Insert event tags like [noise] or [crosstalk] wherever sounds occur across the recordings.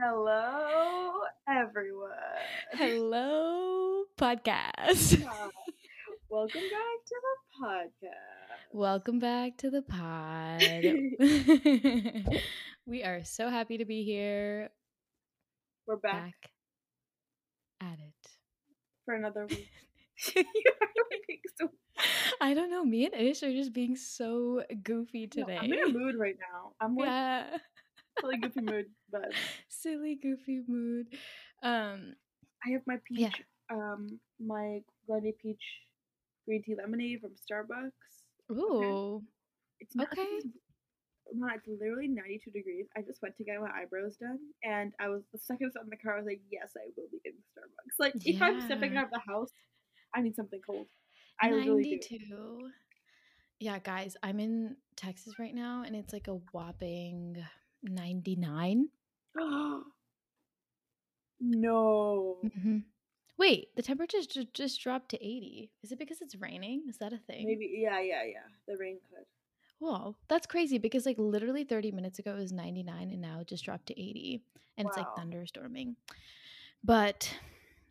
Hello, everyone. Hello, podcast. Welcome back to the podcast. Welcome back to the pod. [laughs] [laughs] we are so happy to be here. We're back, Back at it. for another week. you are being so. I don't know. Me and Ish are just being so goofy No, today. I'm in a mood right now. I'm like yeah. Really goofy mood, but [laughs] Silly, goofy mood. Um, I have my peach, Yeah. um, my Glendy peach green tea lemonade from Starbucks. ooh. It's not, Okay. No, it's literally 92 degrees. I just went to get my eyebrows done, and I was the second I in the car. I was like, "Yes, I will be getting Starbucks." Like, if I'm stepping out of the house, I need something cold. I really do. 92. Yeah, guys, I'm in Texas right now and it's like a whopping 99. [gasps] no. hmm Wait, the temperature just, just dropped to 80. Is it because it's raining? Is that a thing? Maybe. Yeah, yeah, yeah. The rain could. Whoa, that's crazy because like literally 30 minutes ago it was 99 and now it just dropped to 80 and it's like thunderstorming. But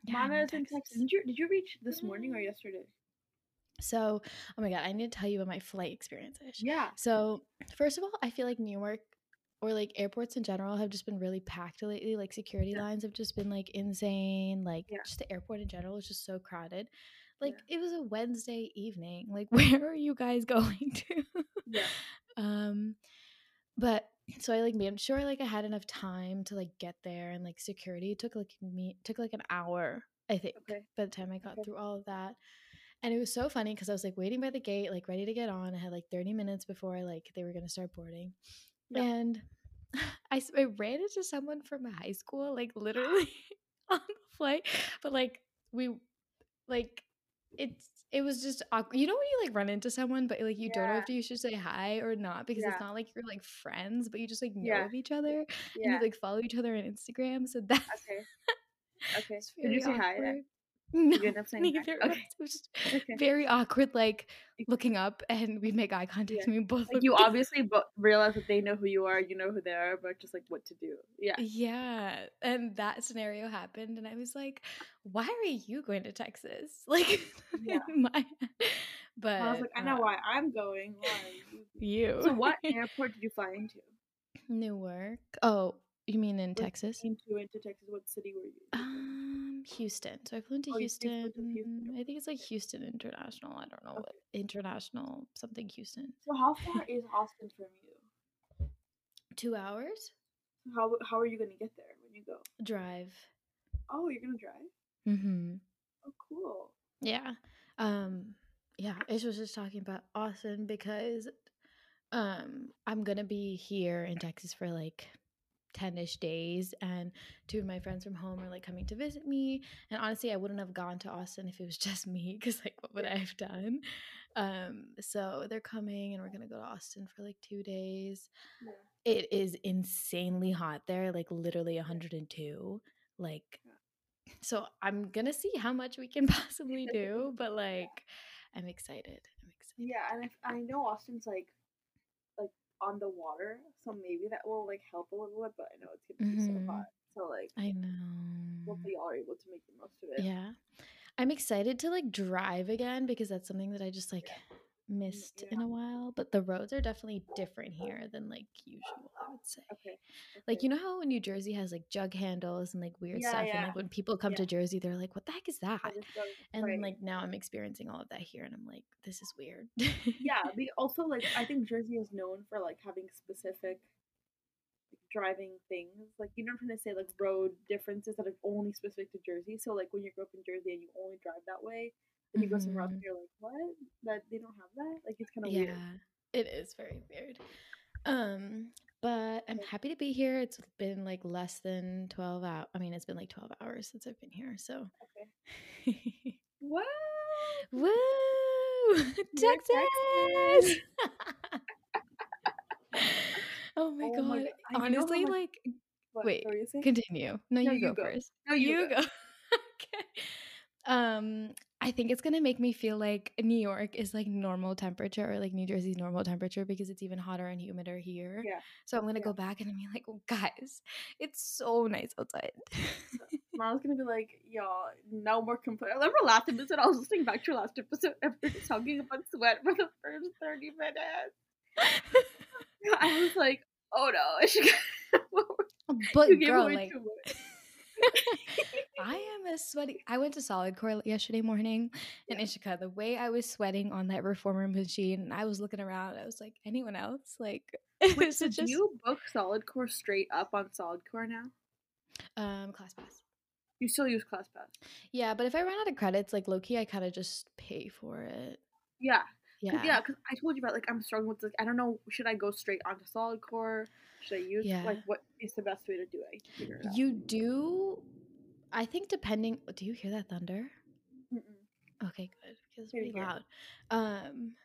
yeah, Mana is in Texas. Did you did you reach this morning or yesterday? So, oh my god, I need to tell you about my flight experience. Yeah. So, first of all, I feel like Newark or like airports in general have just been really packed lately. Like security Yeah. lines have just been like insane. Like Yeah. just the airport in general is just so crowded. Like Yeah. it was a Wednesday evening. Like [laughs] where are you guys going to? Yeah. [laughs] um but so I like made sure like I had enough time to like get there and like security took like me took like an hour, I think, Okay. by the time I got Okay. through all of that. And it was so funny because I was like waiting by the gate, like ready to get on. I had like 30 minutes before like they were gonna start boarding. Yeah. And [laughs] I ran into someone from high school, like literally [laughs] on the flight. But like we like it's it was just awkward. You know when you like run into someone, but like you don't know Yeah. if you should say hi or not because Yeah. it's not like you're like friends, but you just like know Yeah. of each other and you like follow each other on Instagram. So that's Okay. [laughs] Okay. Did you say hi? awkward. then? No, you end up saying neither. Okay. It was Okay. very awkward, like looking up and we make eye contact Yeah. and we both Like you [laughs] obviously bo- realize that they know who you are, you know who they are, but just like what to do. Yeah. Yeah. And that scenario happened and I was like, why are you going to Texas? [laughs] Like Yeah. [laughs] my but I was like, I know uh, why I'm going. Why? you. So what airport did you fly into? Newark. Oh, you mean in What Texas? Into into Texas. What city were you? Um, Houston. So I flew into Oh, you- you flew Houston. to Houston, I think it's like Houston International. I don't know what international something Houston. So how far [laughs] is Austin from you? Two hours How how are you gonna get there when you go? drive. Oh, you're gonna drive. Mm-hmm. Oh, cool. Yeah. Um yeah, Ish was just talking about Austin because um I'm gonna be here in Texas for like 10ish days and two of my friends from home are like coming to visit me and honestly I wouldn't have gone to Austin if it was [laughs] just me because like what would I have done? Um so they're coming and we're gonna go to Austin for like two days. Yeah. it is insanely hot there like literally 102 like so i'm gonna see how much we can [laughs] possibly do [laughs] but like i'm excited i'm excited. Yeah, and I, I know Austin's like on the water, so maybe that will like help a little bit. But I know it's gonna be Mhm. so hot, so like i know hopefully y'all are able to make the most of it. yeah i'm excited to like drive again because that's something that i just like Yeah. Missed in a while but the roads are definitely different here than like usual i would say Okay. like you know how new jersey has like jug handles and like weird Yeah, stuff and yeah. like when people come Yeah. to jersey they're like what the heck is that I just don't- and right. like now i'm experiencing all of that here and i'm like this is weird yeah, [laughs] we also like I think Jersey is known for like having specific driving things. Like you know I'm trying to say, like road differences that are only specific to Jersey. So like when you grow up in Jersey and you only drive that way, then you go somewhere else Mhm. and you're like, what? That they don't have that? Like it's kind of weird. yeah weird. it is very weird um but i'm happy to be here it's been like less than 12 hours i mean it's been like 12 hours since i've been here so Okay. [laughs] What? woo [laughs] You're texas [laughs] oh my Oh god my God. You know honestly like What, Wait, what were you saying? continue no, No, you, you go, go. first No, you you go. go okay um I think it's gonna make me feel like New York is like normal temperature or like New Jersey's normal temperature because it's even hotter and humider here. Yeah. So I'm gonna Yeah. go back and be like, oh, guys, it's so nice outside. Mom's gonna be like, y'all, no more complaint. I remember last episode, I was listening back to your last episode, and we were talking about sweat for the first 30 minutes. [laughs] I was like, oh no, [laughs] but girl, like. I am a sweaty. I went to Solid Core yesterday morning in Ishika. The way I was sweating on that reformer machine, I was looking around. I was like, anyone else? Like, [laughs] Wait, so it do you book Solid Core straight up on Solid Core now? um ClassPass? You still use ClassPass? Yeah, but if I run out of credits, like low key, I kind of just pay for it. Yeah, 'cause- Yeah, yeah. Because I told you about like I'm struggling with like I don't know. Should I go straight onto Solid Core? Should I use Yeah. like what is the best way to do it? I need to figure it. You do. I think depending. Do you hear that thunder? Mm-mm. Okay, good. It's pretty loud. Um,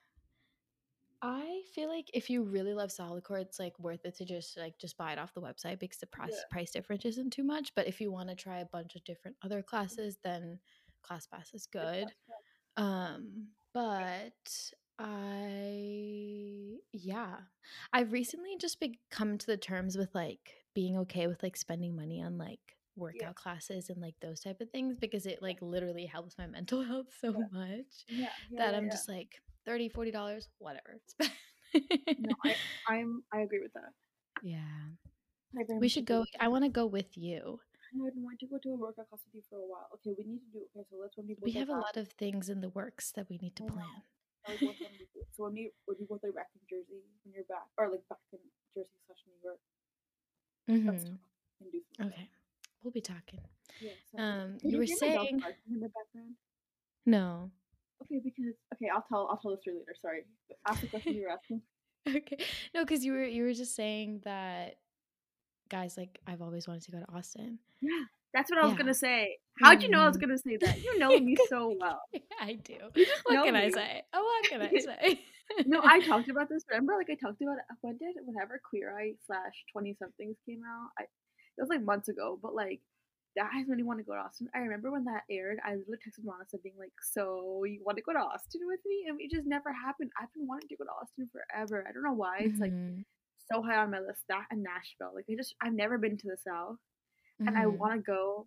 I feel like if you really love solid core, it's like worth it to just like just buy it off the website because the price Yeah. price difference isn't too much. But if you want to try a bunch of different other classes, then ClassPass is good. Um, but I yeah, I've recently just be- come to the terms with like being okay with like spending money on like workout classes and like those type of things because it like literally helps my mental [laughs] health so Yeah. much Yeah, yeah, that yeah, I'm yeah. just like 30 40 dollars whatever it's no, I [laughs] I'm I agree with that. yeah we should go I want to go with you I would want to go to a workout class with you for a while. Okay, we need to do. Okay, so let's when we we have a lot of things in the works that we need to plan like, what time we do. So when we when both are back in Jersey, when you're back, or like back in Jersey slash New York, let's Mhm. talk and do something. okay we'll be talking Yeah. So, um Can you were hear my dog saying in the background. no Okay, because okay, I'll tell I'll tell the story later. Sorry. Ask the question you were asking. [laughs] okay no because you were you were just saying that guys like i've always wanted to go to austin Yeah, that's what I was Yeah. gonna say. How'd you know I was Mhm. gonna say that? You know me [laughs] so well. [laughs] i do what can i say oh what can i [laughs] say No, I talked about this. Remember, like I talked about it. When did whenever Queer Eye slash Twentysomethings came out? I it was like months ago, but like that has made me want to go to Austin. I remember when that aired, I literally texted Monica being like, "So you want to go to Austin with me?" And it just never happened. I've been wanting to go to Austin forever. I don't know why. It's like Mhm, so high on my list. That and Nashville. Like I just I've never been to the South, and I mhm. want to go.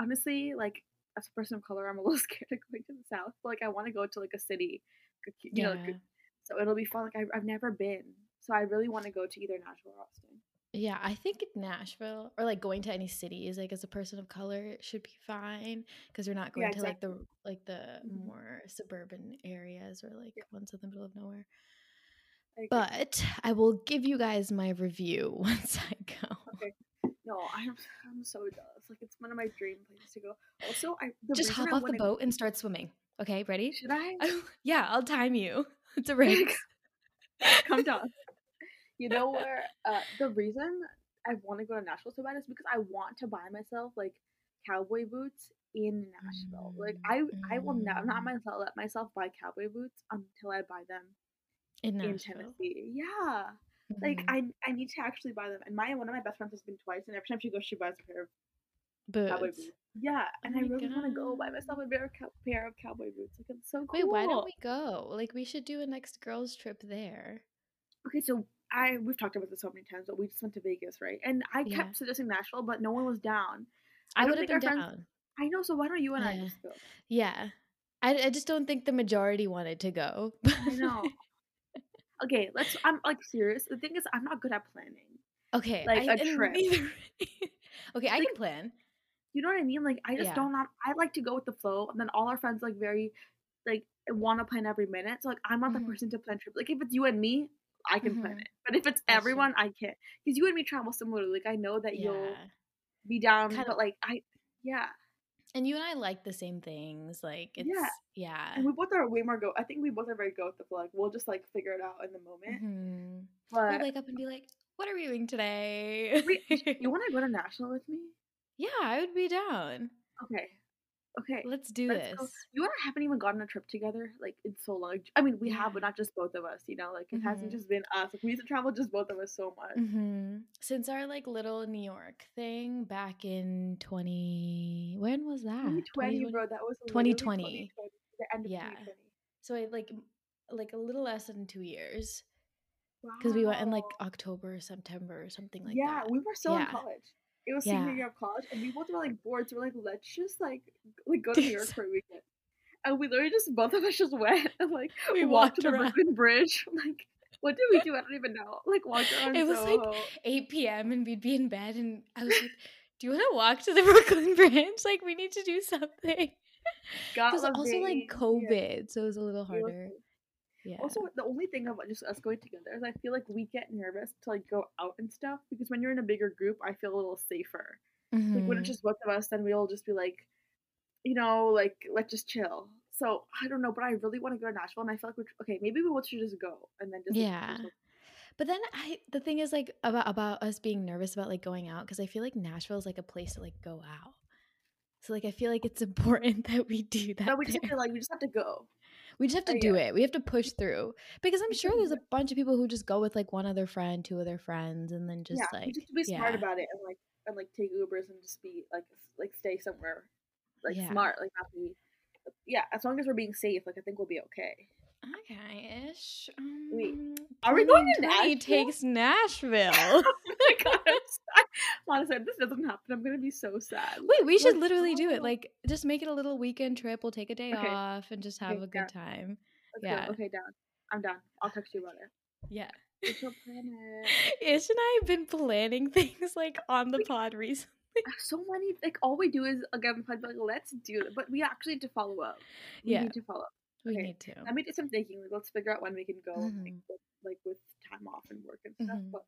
Honestly, like as a person of color, I'm a little [laughs] scared of going to the South. But like I want to go to like a city, like, you know, like, yeah so it'll be fun. Like I've, I've never been, so I really want to go to either Nashville or Austin. yeah i think nashville or like going to any city is like as a person of color it should be fine because you're not going Yeah, to like the like the Mhm. more suburban areas or like Yeah. ones in the middle of nowhere I but i will give you guys my review [laughs] once i go no, [laughs] I'm I'm so jealous. Like it's one of my dream places to go. Also, I just hop I off the boat and start swimming okay ready Should I [laughs] yeah i'll time you [laughs] it's a race come down? You know where uh, the reason I want to go to Nashville so bad is because I want to buy myself like cowboy boots in Nashville. Like I I will not not Mm. myself let myself buy cowboy boots until I buy them in in Nashville. Tennessee. Yeah. Like Mhm. I I need to actually buy them. And my one of my best friends has been twice, and every time she goes, she buys a pair of cowboy boots. boots. Yeah, and Oh I really want to go buy myself a pair of, cow- pair of cowboy boots. Like it's so cool. Wait, why don't we go? Like, we should do a next girls trip there. Okay, so I we've talked about this so many times, but we just went to Vegas, right? And I Yeah. kept suggesting Nashville, but no one was down. I I, would have been down. friends- I know. So why don't you and I Yeah. just go? Yeah. I, I just don't think the majority wanted to go. I know. Okay, let's. I'm like serious. The thing is, I'm not good at planning. okay. Like I, a trip. [laughs] okay, I can plan. You know what I mean? Like I just Yeah. don't. Not, I like to go with the flow, and then all our friends like very, like want to plan every minute. So like I'm not Mhm. the person to plan trip. Like if it's you and me, I can plan Mhm. it. But if it's That's true. everyone, I can't. Because you and me travel similarly. Like I know that you'll be down, Kinda- but like I, yeah. And you and I like the same things. Like, it's, Yeah. yeah. And we both are way more go. I think we both are very go with the. Like we'll just like figure it out in the moment. Mhm. But We'll wake up and be like, what are we doing today? Wait, you [laughs] want to go to Nashville with me? yeah, I would be down. Okay. Okay. Let's do let's this. go. You and I haven't even gotten a trip together like in so long. I mean, we have, but not just both of us. You know, like it hasn't Mhm. just been us. Like, we used to travel just both of us so much. hmm Since our like little New York thing back in 20, when was that? 2020, 2020? bro. That was 2020. literally The end of Yeah. So I like like a little less than two years because we went in like October, or September, or something like yeah, that. Yeah, we were still in college. It was senior Yeah. year of college, and we both were like bored. So we're like, let's just like like go to New York [laughs] for a weekend. And we literally just both of us just went and like We walked walked to the. Brooklyn Bridge. Like, what did we do? I don't even know. Like, walked [laughs] around It was like 8 p.m. and we'd be in bed, and I was like, "Do you want to walk to the [laughs] Brooklyn Bridge? Like, we need to do something." Because also like yeah, COVID, so it was a little harder. Yeah. Also, the only thing about just us going together is I feel like we get nervous to like go out and stuff because when you're in a bigger group, I feel a little safer. Like when it's mm-hmm. just both of us, then we'll just be like, you know, like let's just chill. So I don't know, but I really want to go to Nashville, and I feel like we're okay, maybe we should just go and then just Yeah. like, But then I the thing is like about about us being nervous about like going out because I feel like Nashville is like a place to like go out. So like I feel like it's [laughs] important that we do that. no, we just have to like we just have to go. We just have to Uh, do yeah. it. We have to push through because I'm sure there's a bunch of people who just go with like one other friend, two other friends, and then just yeah, like just be smart about it and like and like take Ubers and just be like like stay somewhere like smart, like not be. Yeah, as long as we're being safe, like I think we'll be okay. Okay, ish. Wait, Um, are we going to 2020 Nashville? takes Nashville. [laughs] oh my god, I'm sad. Honestly, if this doesn't happen, I'm gonna be so sad. Wait, we should literally do it. Like, just make it a little weekend trip. We'll take a day Okay, off and just have okay, a good time. Let's Yeah. Okay, down. I'm down. I'll text you about it. yeah. We shall plan it. Ish and I have been planning [laughs] things like on the pod recently. so many like all we do is again like let's do it, but we actually need to follow up. We Yeah, need to follow up. We Okay, need to. let me do some thinking. Like let's figure out when we can go, like, Mhm. with, like with time off and work and stuff. Mhm. But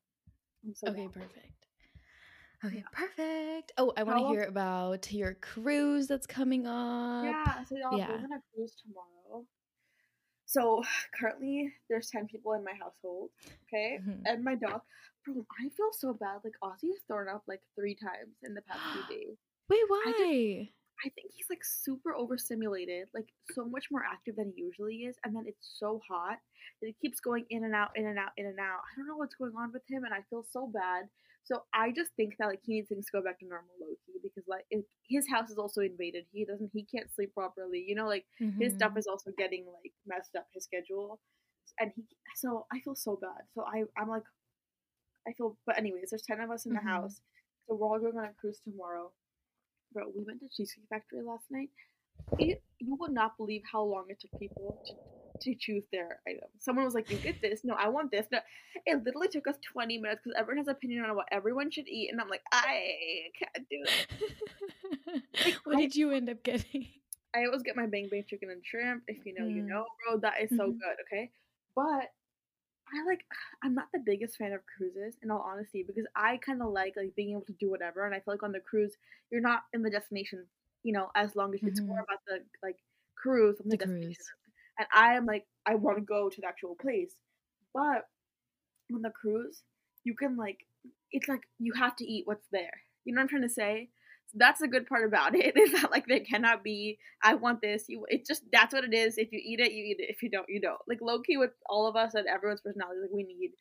I'm so Okay, down. perfect. Okay, Yeah. perfect. Oh, I want to hear about your cruise that's coming up. Yeah, so y'all, we're Yeah. gonna cruise tomorrow. So currently, there's ten people in my household. Okay, Mhm. and my dog. Bro, I feel so bad. Like Aussie has thrown up like three times in the past few [gasps] days. Wait, why? I think he's like super overstimulated, like so much more active than he usually is, and then it's so hot that it keeps going in and out, in and out, in and out. I don't know what's going on with him, and I feel so bad. So I just think that like he needs things to go back to normal, low key, because like it, his house is also invaded. He doesn't, he can't sleep properly. You know, like his stuff Mhm. is also getting like messed up his schedule, and he. So I feel so bad. So I, I'm like, I feel. But anyways, there's ten of us in the Mhm. house, so we're all going on a cruise tomorrow. Bro, we went to Cheesecake Factory last night. It, you would not believe how long it took people to, to choose their item. Someone was like, "You get this? No, I want this." No, it literally took us twenty minutes because everyone has an opinion on what everyone should eat, and I'm like, I can't do it. [laughs] Like, what I, did you end up getting? I always get my bang bang chicken and shrimp. If you know, you Mm. know, bro. That is so Mhm. good. Okay, but I like. [sighs] I'm not the biggest fan of cruises, in all honesty, because I kind of like like being able to do whatever, and I feel like on the cruise, you're not in the destination, you know, as long as it's more mm-hmm. about the like cruise the, The destination. cruise. And I am like, I want to go to the actual place, but on the cruise, you can like, it's like you have to eat what's there. You know what I'm trying to say? That's the good part about it. [laughs] Is that like there cannot be, I want this. You, it just that's what it is. If you eat it, you eat it. If you don't, you don't. Like low key with all of us and everyone's personality, like we need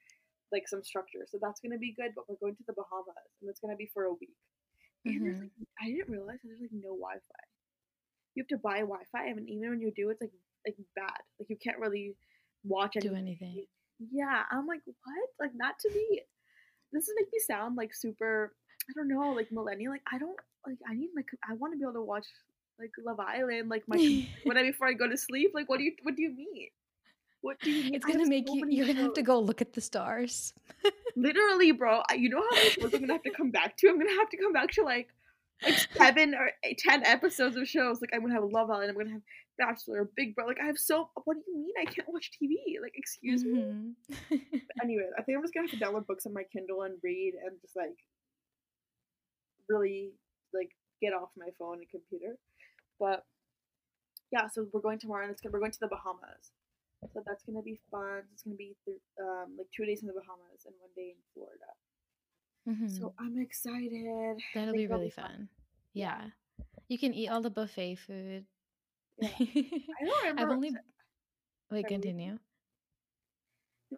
like some structure. So that's gonna be good. But we're going to the Bahamas, and it's gonna be for a week. And there's Mhm. like, I didn't realize there's like no Wi-Fi. You have to buy Wi-Fi, I and even when you do, it's like like bad. Like you can't really watch Do anything. anything. Yeah, I'm like, what? Like not to me. This is make me sound like super. I don't know, like millennial. Like I don't like. I need like. I want to be able to watch like Love Island, like my [laughs] when I before I go to sleep. Like what do you what do you mean? What do you mean? it's gonna make so you. You're gonna have to go look at the stars. Literally, bro. I- You know how many shows I'm gonna have to [laughs] come back to? I'm gonna have to come back to like like seven or eight, ten episodes of shows. Like I'm gonna have Love Island. I'm gonna have Bachelor, Big Brother. Like I have so. What do you mean I can't watch TV? Like excuse me. Mhm. [laughs] But anyway, I think I'm just gonna have to download books on my Kindle and read and just like really like get off my phone and computer. But yeah, so we're going tomorrow and it's gonna, we're going to the Bahamas. So that's gonna be fun. It's gonna be th- um, like two days in the Bahamas and one day in Florida. Mhm. So I'm excited. That'll be really fun. fun. Yeah. You can eat all the buffet food. Yeah. [laughs] I don't remember. I've only wait, continue.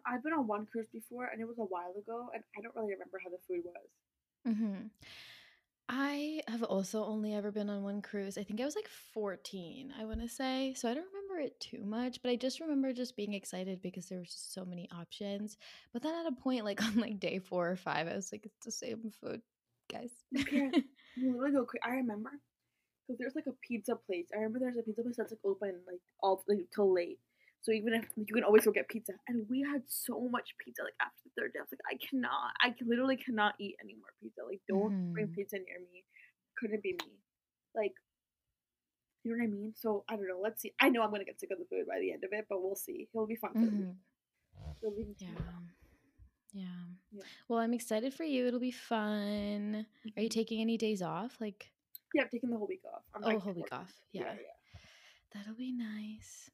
I've been on one cruise before and it was a while ago and I don't really remember how the food was. hmm I have also only ever been on one cruise. I think I was like 14, I want to say. So I don't remember it too much, but I just remember just being excited because there was just so many options. But then at a point, like [laughs] on like day four or five, I was like, it's the same food, guys. You can't [laughs] you literally go crazy. I remember because there's like a pizza place. I remember there's a pizza place that's like open like all like till late. So even if like, you can always go get pizza, and we had so much pizza like after the third day, I was like, I cannot, I literally cannot eat any more pizza. Like, don't bring hmm pizza near me. Couldn't be me. Like, you know what I mean? So I don't know. Let's see. I know I'm gonna get sick of the food by the end of it, but we'll see. He'll be fun hmm week. He'll be Yeah. Yeah. Yeah. Well, I'm excited for you. It'll be fun. Are you Mhm. taking any days off? Like, Yeah, I'm taking the whole week off. I'm oh, whole week off. Yeah. yeah, That'll be nice.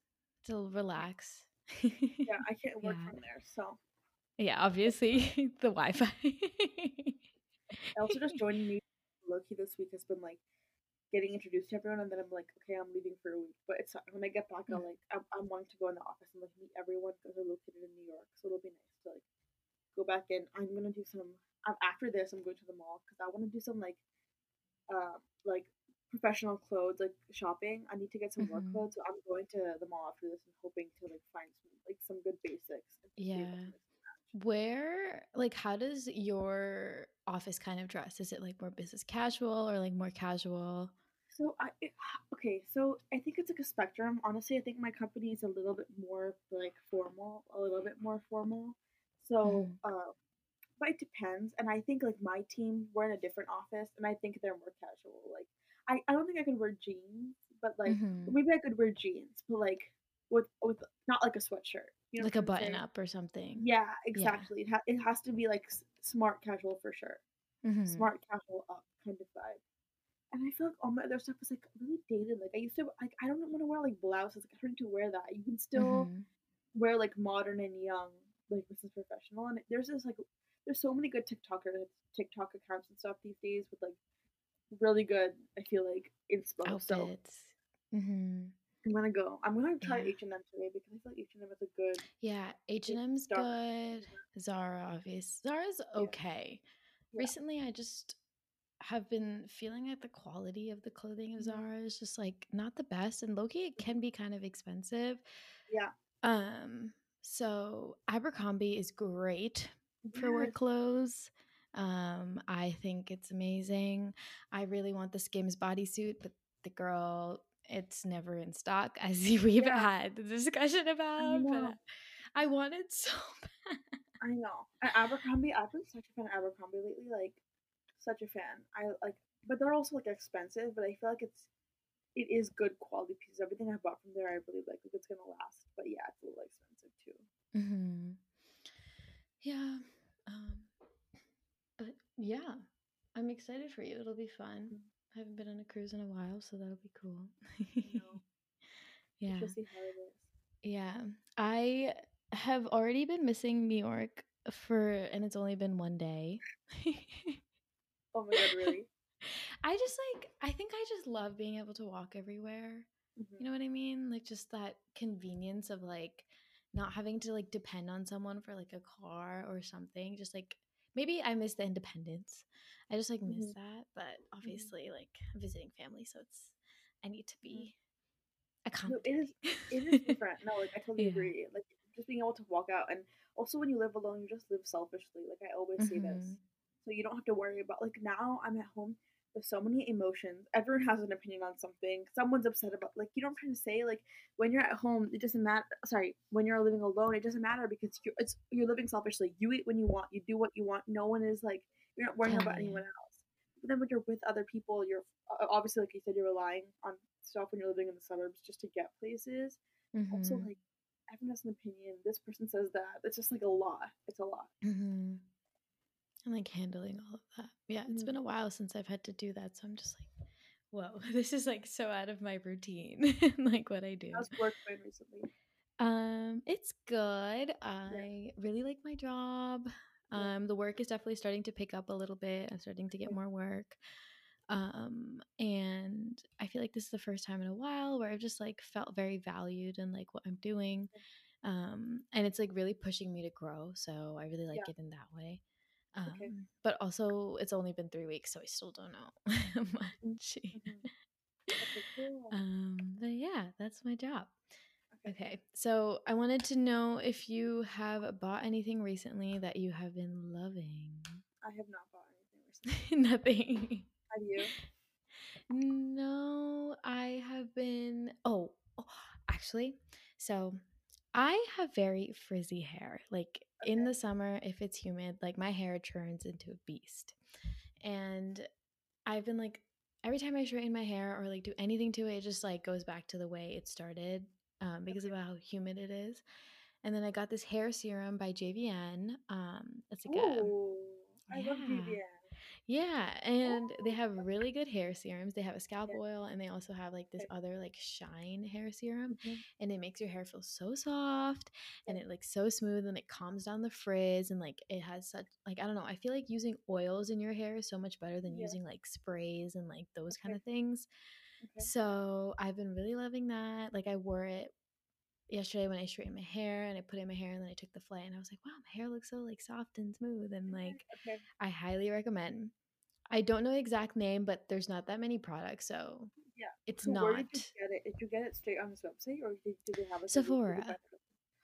To relax. yeah. I [laughs] can't work Yeah. from there, so Yeah, obviously [laughs] the Wi-Fi. I also just joined [laughs] me Loki this week has been like getting introduced to everyone, and then I'm like, okay, I'm leaving for a week. But it's when I get back, I'll Mm. like I'm, I'm wanting to go in the office and like meet everyone because they're located in New York, so it'll be nice to like go back in. I'm gonna do some. Um, after this, I'm going to the mall because I want to do some like, uh, like professional clothes, like shopping. I need to get some work Mhm. clothes, so I'm going to the mall after this and hoping to like find some like some good basics. And just be able to Yeah. mix and match. Where, like, how does your office kind of dress? Is it like more business casual or like more casual? So I it, [sighs] okay, so I think it's like a spectrum. Honestly, I think my company is a little bit more like formal, a little bit more formal. So, hmm uh, but it depends. And I think like my team, we're in a different office, and I think they're more casual. Like I, I don't think I could wear jeans, but like hmm maybe I could wear jeans, but like with with not like a sweatshirt. You know Like a button say? up or something. Yeah, Yeah. exactly. It, ha- it has to be like s- smart casual for sure. hmm Smart casual up kind of vibe. And I feel like all my other stuff was like really dated. Like I used to like I don't want to wear like blouses. Like I don't need to wear that. You can still hmm wear like modern and young, like business professional. And there's this like there's so many good TikTokers, TikTok accounts and stuff these days with like really good. I feel like inspo. So Outfits. hmm I'm gonna go. I'm gonna try. H and M today because I feel like H and M is a good Yeah. H and M's good. Zara, obvious. Zara's okay. yeah. Recently, I just have been feeling like the quality of the clothing of Mhm. Zara is just like not the best, and Loki it can be kind of expensive. Yeah. Um, so Abercrombie is great for work clothes. Um, I think it's amazing. I really want the Skims bodysuit, but the girl, it's never in stock, [laughs] as we've Yeah. had the discussion I about. But. I want it so bad. [laughs] I know. And Abercrombie, I've been such a fan of Abercrombie lately. Like, such a fan. I like, but they're also like expensive. But I feel like it's it is good quality pieces. Everything I bought from there, I really like. Like it's gonna last. But yeah, it's a little expensive too. hmm Yeah. Um, yeah, I'm excited for you. It'll be fun. Mm. I haven't been on a cruise in a while, so that'll be cool. [laughs] Yeah. See how it is. Yeah. I have already been missing New York for, and it's only been one day. [laughs] Oh my god, really? I just like, I think I just love being able to walk everywhere. You hmm know what I mean? Like just that convenience of like not having to like depend on someone for like a car or something. Just like maybe I miss the independence. I just like miss hmm that. But obviously, like I'm visiting family, so it's I need to be No, it is. [laughs] It is different. No, like I [laughs] totally yeah. agree. Like just being able to walk out, and also when you live alone, you just live selfishly. Like I always say this, hmm so you don't have to worry about. Like now, I'm at home. There's so many emotions. Everyone has an opinion on something. Someone's upset about. Like you know what I'm trying to say. Like when you're at home, it doesn't matter. Sorry, when you're living alone, it doesn't matter because you're it's you're living selfishly. You eat when you want. You do what you want. No one is like you're not worrying about anyone else. But then when you're with other people, you're obviously like you said, you're relying on stuff when you're living in the suburbs just to get places. Also, hmm like everyone has an opinion. This person says that. It's just like a lot. It's a lot. hmm And like handling all of that. Yeah, it's hmm been a while since I've had to do that, so I'm just like, whoa, [laughs] this is like so out of my routine, [laughs] like what I do. How's work been recently? Um, it's good. Yeah. I really like my job. Um, the work is definitely starting to pick up a little bit. I'm starting to get more work. Um, and I feel like this is the first time in a while where I've just like felt very valued in like what I'm doing. Um, and it's like really pushing me to grow. So I really like Yeah. it in that way. Okay. Um, but also it's only been three weeks, so I still don't know [laughs] much. Mm-hmm. Okay. Cool. Um, but yeah, that's my job. Okay, so I wanted to know if you have bought anything recently that you have been loving. I have not bought anything [laughs] recently. Nothing. Have you? No, I have been. Oh, oh, actually, so I have very frizzy hair. Like in the summer, if it's humid, like my hair turns into a beast. And I've been like, every time I straighten my hair or like do anything to it, it just like goes back to the way it started um, because of how humid it is. And then I got this hair serum by JVN. Um, it's like a Ooh, I love yeah. Yeah, and they have really good hair serums. They have a scalp oil and they also have like this other like shine hair serum Mhm. and it makes your hair feel so soft and it like so smooth and it calms down the frizz and like it has such like I don't know, I feel like using oils in your hair is so much better than Yeah. using like sprays and like those kind of things. Okay. So, I've been really loving that. Like I wore it yesterday when I straightened my hair and I put it in my hair and then I took the flight and I was like, wow, my hair looks so like soft and smooth and like Okay. I highly recommend. I don't know the exact name, but there's not that many products, so Yeah. it's So where did you not. get it? Did you get it straight on this website, or did, did they have it? Did you, did you buy Sephora.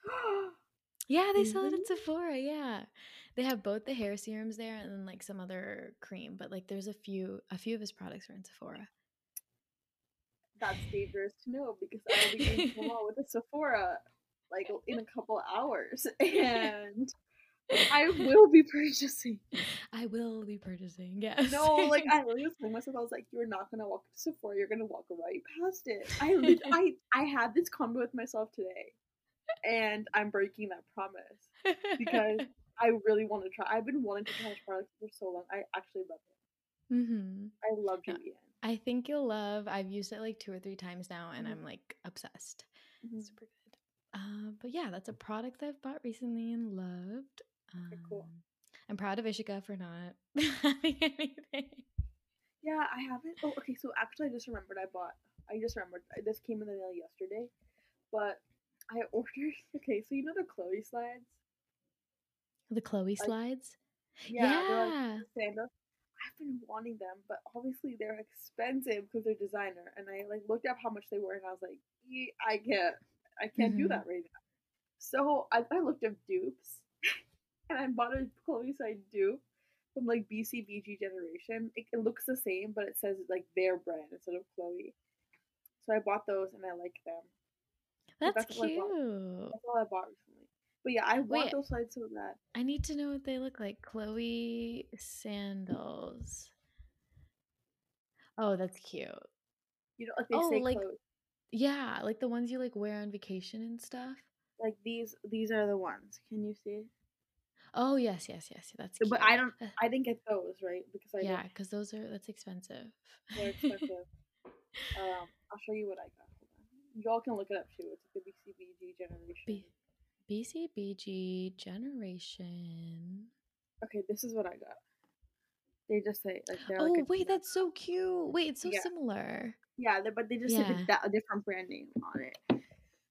[gasps] Yeah, they sell it at Sephora. Yeah, they have both the hair serums there and then like some other cream, but like there's a few a few of his products are in Sephora. That's dangerous to know because I will be getting promo [laughs] with a Sephora like in a couple hours, [laughs] and I will be purchasing. I will be purchasing. Yes. No, like I literally was telling myself, I was like, "You're not gonna walk to Sephora. You're gonna walk right past it." I [laughs] I I had this convo with myself today, and I'm breaking that promise because I really want to try. I've been wanting to try product for so long. I actually love it. hmm I love Yeah. I think you'll love. I've used it like two or three times now, and Mhm. I'm like obsessed. Mhm. Super good. Uh, but yeah, that's a product I've bought recently and loved. Um, cool. I'm proud of Ishika for not [laughs] having anything. Yeah, I haven't. Oh, okay. So actually, I just remembered. I bought. I just remembered. uh, This came in the mail yesterday, but I [laughs] ordered. Okay, so you know the Chloe slides. The Chloe Like, slides. Yeah, they're like been wanting them, but obviously they're expensive because they're designer. And I like looked up how much they were, and I was like, "Ye- I can't, I can't do hmm that right now. So I, I looked up dupes, [laughs] and I bought a Chloe side dupe from like BCBG Generation. It, it looks the same, but it says like their brand instead of Chloe. So I bought those, and I like them. That's that's all bought. cute. That's all I bought. But yeah, I want Wait, those slides so bad. I need to know what they look like. Chloe sandals. Oh, that's cute. You know, like they Oh, say like Chloe. yeah, like the ones you like wear on vacation and stuff. Like these, these are the ones. Can you see? Oh yes, yes, yes. That's But. I don't. Uh, I didn't get those right because I yeah, because those are that's expensive. They're expensive. [laughs] um, I'll show you what I got. Y'all can look it up too. It's like the BCBG generation. B- BCBG generation. Okay, this is what I got. They just say like they're like Oh a wait, that's so cute. Wait, it's so Yeah, similar. yeah, but they just Yeah. like that a different brand name on it.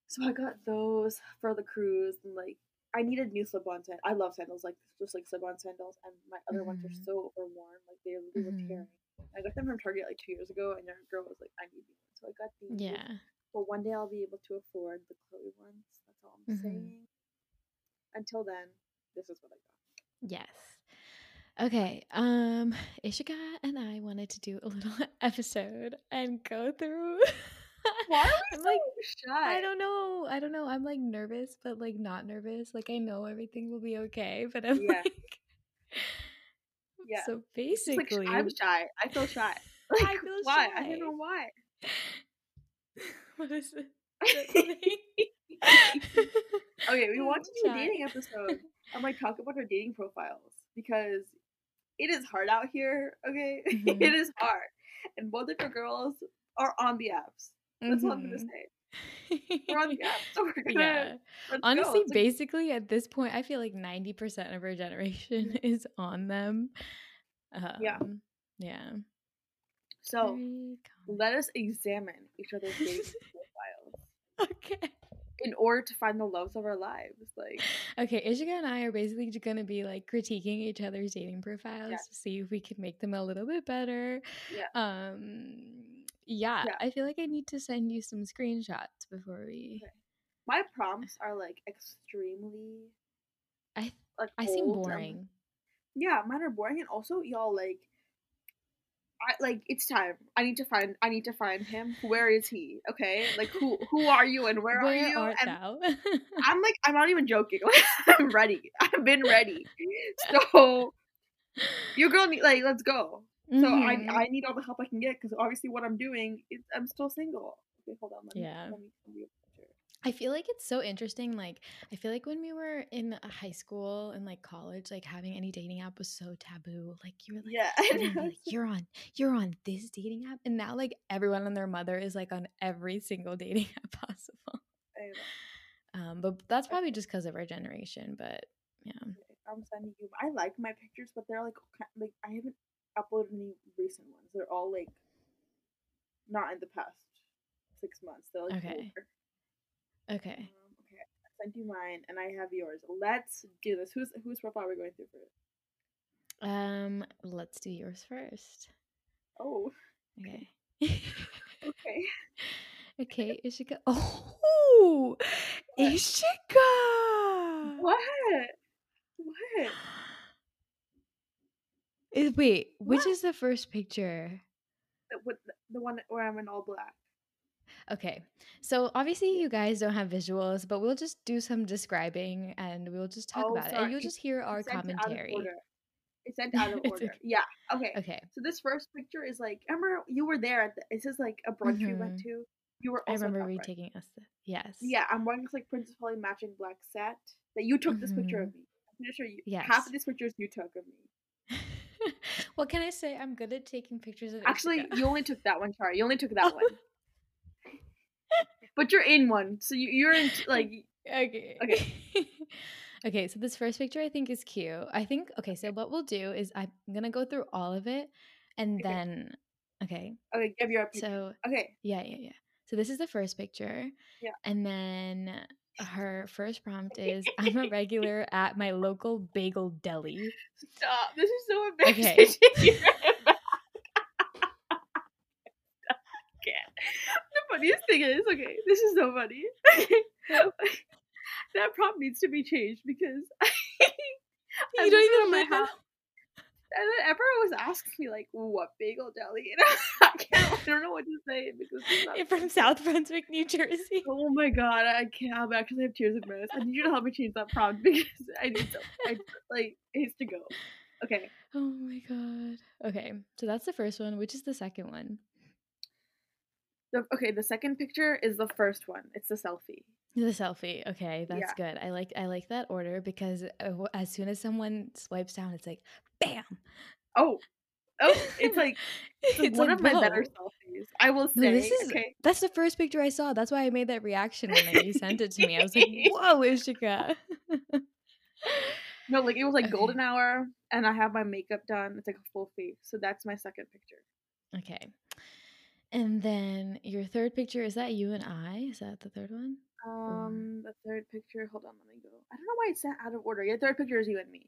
So I got those for the cruise and like I needed new slip-on sandals. I love sandals like just like slip-on sandals, and my other ones are Mhm. so overworn, like they were Mhm. tearing. I got them from Target like two years ago, and your girl was like, "I need these," so I got these. Yeah. But one day I'll be able to afford the Chloe ones. All I'm Mhm. saying. Until then, this is what I got. Yes. Okay. Um, Ishika and I wanted to do a little [laughs] episode and go through. [laughs] Why are we I'm so like, shy? I don't know. I don't know. I'm like nervous, but like not nervous. Like I know everything will be okay, but I'm Yeah, like, [laughs] yeah. so just like basically, I'm shy. I feel shy. I feel why? I don't know why. what is it? [laughs] Okay, we I'm want to do a dating episode I'm like talk about our dating profiles because it is hard out here. Okay, Mhm. [laughs] it is hard, and both of our girls are on the apps. That's all I'm gonna Mhm. say. We're on the apps, [laughs] so we're gonna yeah. go. Honestly, like basically at this point, I feel like 90% of our generation is on them. yeah. Um, yeah. So let us examine each other's dating profiles Okay. In order to find the loves of our lives. Like, Okay, Ishika and I are basically going to be like critiquing each other's dating profiles yeah, to see if we can make them a little bit better. yeah, Um, yeah, yeah. I feel like I need to send you some screenshots before we Okay. My prompts are like extremely I like I seem boring. yeah, mine are boring, and also y'all like. I like it's time. I need to find. I need to find him. Where is he? Okay, like who? Who are you and where, are you? art and thou? [laughs] I'm like, I'm not even joking. [laughs] I'm ready. I've been ready. So your girl, need, like, let's go. So Mhm. I I need all the help I can get because obviously what I'm doing is I'm still single. Okay, hold on. Let me, Yeah. Let me a picture. I feel like it's so interesting. Like, I feel like when we were in high school and like college, like having any dating app was so taboo. Like, you were like, Yeah. [laughs] I everyone would be know. like, you're on, you're on this dating app, and now like everyone and their mother is like on every single dating [laughs] app possible. Um, but that's probably just because of our generation. But yeah, I'm sending you. I like my pictures, but they're like like I haven't uploaded any recent ones. They're all like not in the past six months. They're like Okay. older. Okay. Um, okay, I sent you mine, and I have yours. Let's do this. Who's whose profile are we going through first? Um, let's do yours first. Oh, Okay. [laughs] okay. [laughs] okay, Ishika. [laughs] Oh, What? Ishika. What? What? Is wait, which is the first picture? The, the one where I'm in all black. Okay. So obviously you guys don't have visuals, but we'll just do some describing and we'll just talk Oh, about it. And you'll just hear our It's sent out of commentary. It's sent out of [laughs] order. okay. Yeah. Okay. Okay. So this first picture is like, remember you were there at the. It says like a brunch we went Mhm. to. You were I remember that you brunch. taking us yes. Yeah, I'm wearing this like Princess Polly matching black set that you took this picture of Mhm. me. I'm pretty sure you half of these pictures you took of me. [laughs] what can I say? I'm good at taking pictures of Actually, you only took that one, Char. You only took [laughs] that Oh. one. But you're in one, so you, you're in like [laughs] Okay. Okay. [laughs] okay, so this first picture I think is cute. I think okay, so what we'll do is I'm gonna go through all of it and Okay. then okay. okay, give your. So okay, yeah, yeah, yeah. So this is the first picture. Yeah. And then her first prompt is I'm a [laughs] regular at my local bagel deli. stop. This is so embarrassing. Okay. to hear about. can't. The funniest thing is, okay, this is so funny. [laughs] [laughs] that prompt needs to be changed because [laughs] You I'm don't even house, and then everyone was asking me like, "What bagel deli?" And I can't. I don't know what to say because it's not- from South Brunswick, New Jersey. Oh my god, I can't. I'm actually have tears of my eyes. I need you to help me change that prompt because I need to. I like it needs to go. Okay, Oh my god. Okay, so that's the first one. Which is the second one? The okay. The second picture is the first one. It's the selfie. The selfie. Okay, that's Yeah. good. I like I like that order because uh, as soon as someone swipes down, it's like bam. Oh, oh, it's [laughs] like [laughs] it's It's one like, of my better selfies. I will say. this is okay, that's the first picture I saw. That's why I made that reaction when you sent it to me. I was like, [laughs] "Whoa, Ishika!" no, like it was like Okay. golden hour, and I have my makeup done. It's like a full face. So that's my second picture. okay, and then your third picture is that you and I? Is that the third one? Um, the third picture. Hold on, let me go. I don't know why it's sent out of order. Your third picture is you and me.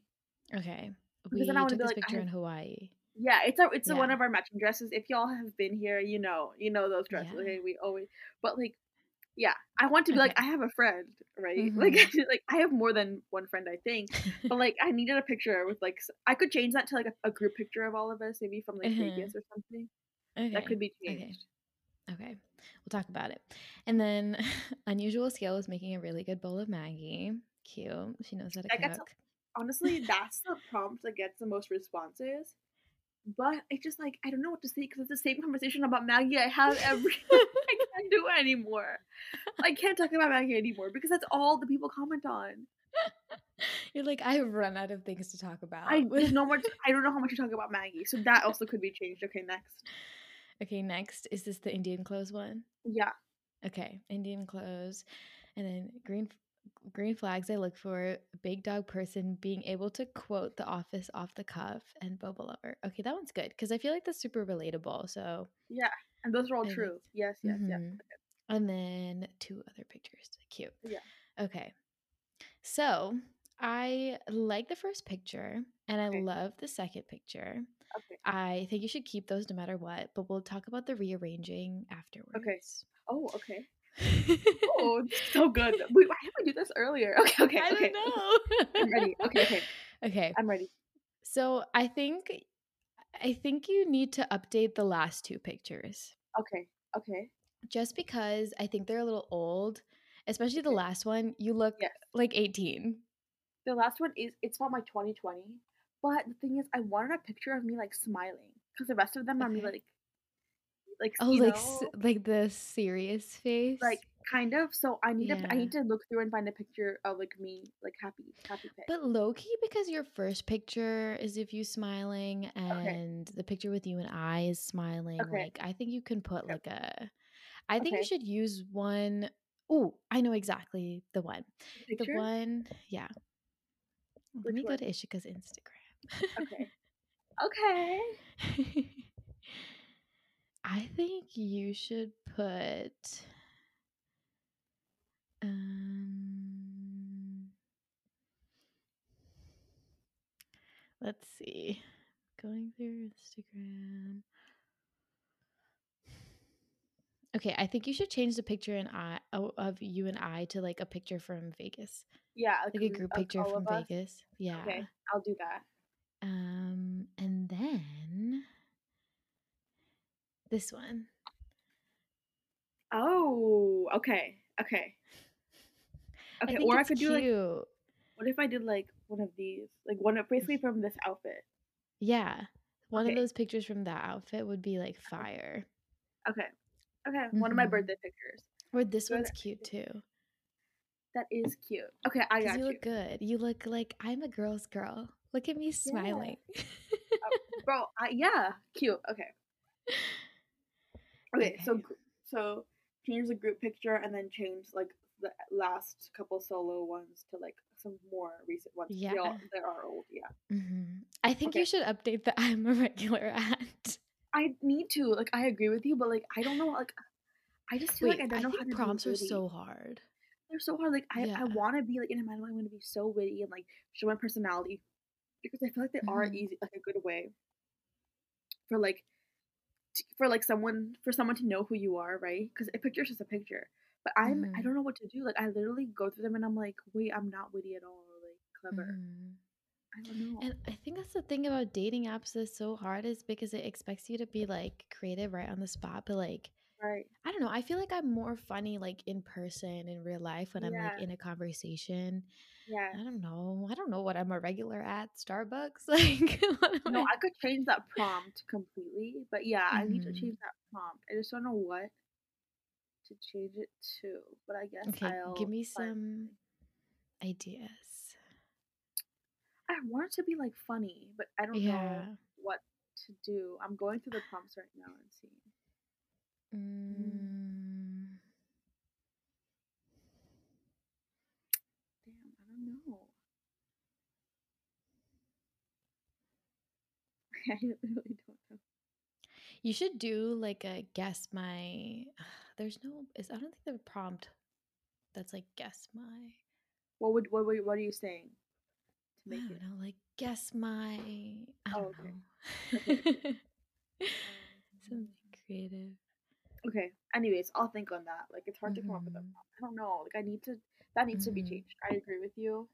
Okay, Because we then I wanna took be this like, I picture have- in Hawaii. Yeah, it's a it's a one of our matching dresses. If y'all have been here, you know, you know those dresses. Yeah. Okay, we always, but like, yeah, I want to be like, I have a friend, right? [laughs] Like, Mhm. [laughs] like I have more than one friend, I think. but like, I needed a picture with like, I could change that to like a, a group picture of all of us, maybe from like Uh-huh. Vegas or something. Okay, That could be okay. changed. Okay, we'll talk about it. And then [laughs] unusual skill is making a really good bowl of Maggi. Cute. She knows how to That gets a- cook. Honestly, [laughs] that's the prompt that gets the most responses. But it's just like I don't know what to say because it's the same conversation about Maggi I have every. [laughs] I can't do it anymore. I can't talk about Maggi anymore because that's all the people comment on. You're like, I've run out of things to talk about. I there's no more. I don't know how much you talk about Maggi, so that also could be changed. Okay, next. Okay, next is this the Indian clothes one? Yeah, Okay, Indian clothes, and then green green flags I look for big dog person being able to quote The Office off the cuff and Boba lover. Okay, that one's good because I feel like that's super relatable. So yeah, and those are all I true. Yes, yes, yes. Mhm. And then two other pictures. Cute. Yeah. Okay. So I like the first picture and I Okay. love the second picture. Okay. I think you should keep those no matter what, but we'll talk about the rearranging afterwards. Okay. Oh, okay. [laughs] oh, so good. Wait, why didn't we do this earlier? [laughs] Okay, okay, I okay. don't know. I'm ready. Okay, okay. [laughs] Okay. I'm ready. So I think I think you need to update the last two pictures. Okay, okay. Just because I think they're a little old, especially the last one. You look Yes. like 18. The last one is it's from my 2020, but the thing is, I wanted a picture of me like smiling because the rest of them are me like, like Oh, like know, like the serious face. like kind of. So I need a, I Yeah. need to look through and find a picture of like me like happy, happy pic. But low key, because your first picture is of you smiling, and the picture with you and I is smiling. Okay. Like, I think you can put Okay. like a. I think you should use one oh I know exactly the one. Picture. The one, yeah. Let Which me go to Ishika's Instagram. Okay. [laughs] Okay. [laughs] I think you should put. Um, let's see. Going through Instagram. Okay, I think you should change the picture and I o- of you and I to like a picture from Vegas, Yeah, like a group picture from. Vegas. Yeah. Okay, I'll do that. Um, and then this one. Oh, okay, okay, okay. think Or I could do like, what if I did like one of these, like one of basically from this outfit. Yeah. One Okay. of those pictures from that outfit would be like fire. Okay, okay. One of my Mhm. birthday pictures. Or this Good one's cute too. That is cute. Okay, I got you you, look good. You look like I'm a girl's girl. Look at me smiling. bro. [laughs] I, yeah, cute. Okay, okay. So Okay. gr- so change the group picture and then change like the last couple solo ones to like some more recent ones. They, all, Yeah. they are old. Yeah. Mhm. I think Okay. you should update the [laughs] I'm a regular at. I need to. Like, I agree with you, but like, I don't know. Like, I just feel Wait, like I don't I know how to prompts are so hard. They're so hard. Like, I, Yeah. I want to be like in a mind. I want to be so witty and like show my personality because I feel like they are Mhm. easy, like a good way for like t- for like someone for someone to know who you are, right? Because a picture is just a picture. But I'm I Mhm. don't know what to do. Like, I literally go through them and I'm like, wait, I'm not witty at all. Or, like clever. Mhm. I don't know. And I think that's the thing about dating apps that's so hard is because it expects you to be like creative right on the spot, but like right. I don't know. I feel like I'm more funny like in person in real life when I'm like in a conversation. Yeah. I don't know. I don't know what I'm a regular at Starbucks. [laughs] Like No, I- could change that prompt completely, but yeah, I need to Mhm. change that prompt. I just don't know what to change it to. But I guess Okay, I'll give me some something. ideas. I want it to be like funny, but I don't Yeah. know what to do. I'm going through the prompts right now and seeing. Mm. Damn, I don't know. [laughs] I really don't know. You should do like a guess my. [sighs] There's no. Is I don't think the prompt that's like guess my. What would what what are you saying to I make don't it? know, like guess my. I Oh, don't okay. know. [laughs] Something Um, creative. Okay. Anyways, I'll think on that. Like it's hard to come up with a Mhm. I don't know. Like I need to that needs to be Mhm. changed. I agree with you.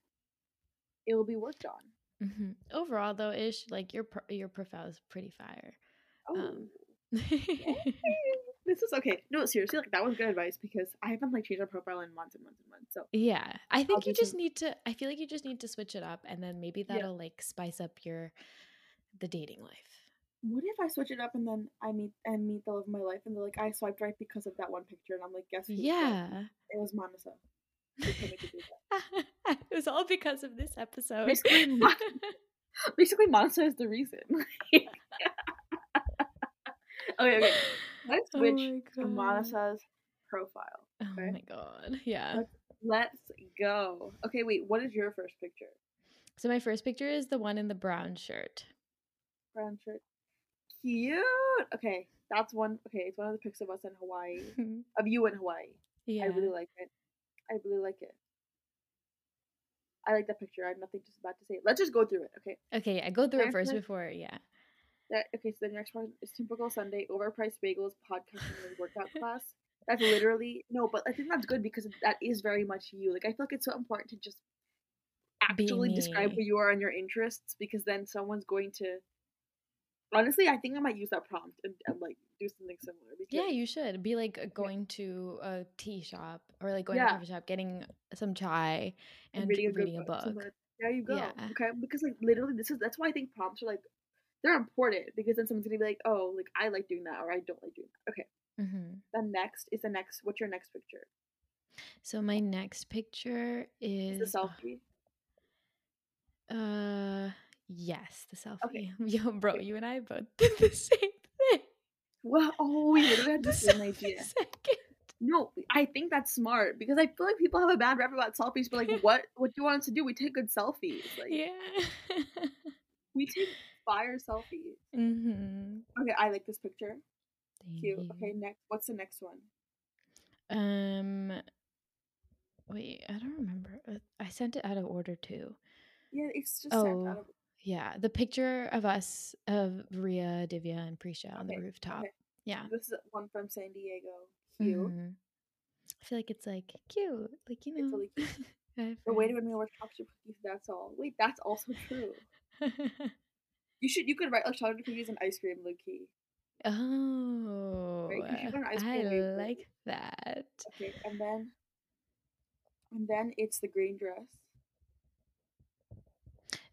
It will be worked on. hmm Overall, though, ish like your pro- your profile is pretty fire. Oh. [laughs] Um, this is okay. No, seriously, like that was good advice because I haven't like changed my profile in months and months and months. So yeah, I think do you just some- need to. I feel like you just need to switch it up, and then maybe that'll like spice up your the dating life. What if I switch it up and then I meet and meet the love of my life and they're like I swiped right because of that one picture and I'm like guess who? Yeah, it was Manasa. They told me to do that. [laughs] it was all because of this episode. Basically, [laughs] Mon- [laughs] Basically, Manasa is the reason. okay, okay. Let's Oh switch God. Manasa's profile. Oh my god. Yeah. Let's- Let's go. Okay, wait. What is your first picture? So my first picture is the one in the brown shirt. Brown shirt. Cute. Okay, that's one. Okay, it's one of the pics of us in Hawaii, [laughs] of you in Hawaii. yeah. I really like it. I really like it. I like that picture. I have nothing just bad to say. Let's just go through it. Okay. okay, I go through it first one. before. Yeah. That, okay. So the next one is typical Sunday overpriced bagels podcasting and workout class. That's literally no, but I think that's good because that is very much you. Like I feel like it's so important to just actually describe who you are and your interests because then someone's going to. Honestly, I think I might use that prompt and, and like do something similar. Because, Yeah, you should be like going to a tea shop or like going to a coffee shop, getting some chai and reading a, book. There you go. Yeah. Okay, because like literally, this is that's why I think prompts are like they're important because then someone's gonna be like, oh, like I like doing that or I don't like doing that. Okay, hmm the next is the next. What's your next picture? So my next picture Is is the selfie? Uh, yes, the selfie. Okay. [laughs] Yo, bro, you and I both [laughs] did the same thing. Well, oh, we literally had The the same idea. second. No, I think that's smart because I feel like people have a bad rep about selfies. But like, [laughs] what what do you want us to do? We take good selfies. Like Yeah. we take fire selfies. mm-hmm. Okay, I like this picture. Cute. Okay, next. What's the next one? Um. Wait, I don't remember. Uh, I sent it out of order too. Yeah, it's just sent Oh, out of. Yeah, the picture of us of Ria, Divya, and Prisha on the rooftop. okay. Yeah. This is one from San Diego. Cute. Mhm. I feel like it's like cute, like you It's know. really [laughs] cute. I have The way to friends. when we were chocolate cookies. That's all. Wait, that's also true. [laughs] You should. You could write like chocolate cookies and ice cream, low key. oh, Right, 'cause you got an ice I like that. Okay, and then, and then it's the green dress.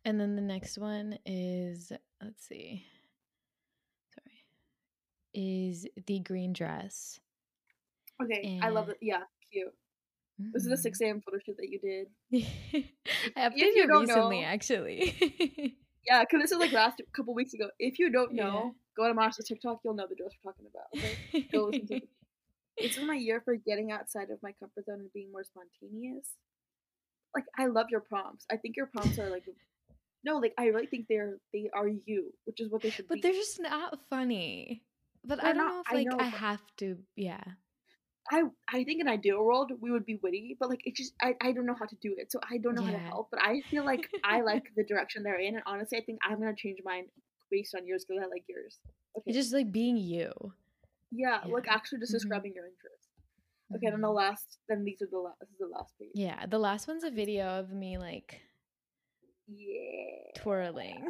And then the next one is let's see. Sorry. Is the green dress. Okay, I love it. Yeah, cute. This is the Mhm. 6 a.m. photo shoot that you did. [laughs] I updated you it recently, know- actually. [laughs] Yeah, because this is like last couple weeks ago. If you don't Yeah. know, go to Marsha's TikTok. You'll know the dress we're talking about. Okay, go listen to it. [laughs] This is my year for getting outside of my comfort zone and being more spontaneous. Like I love your prompts. I think your prompts are like, no, like I really think they're they are you, which is what they should be. but be. they're just not funny. But I They're don't not- know if I like know, I have to. Yeah. I I think in ideal world we would be witty, but like it's just I, I don't know how to do it, so I don't know how to help. But I feel like I [laughs] like the direction they're in, and honestly, I think I'm gonna change mine based on yours because I like yours. Okay, It's just like being you. yeah, like actually just Mhm. describing your interests. Okay, then the last, then these are the last. This is the last page. Yeah, the last one's a video of me like Yeah. twirling.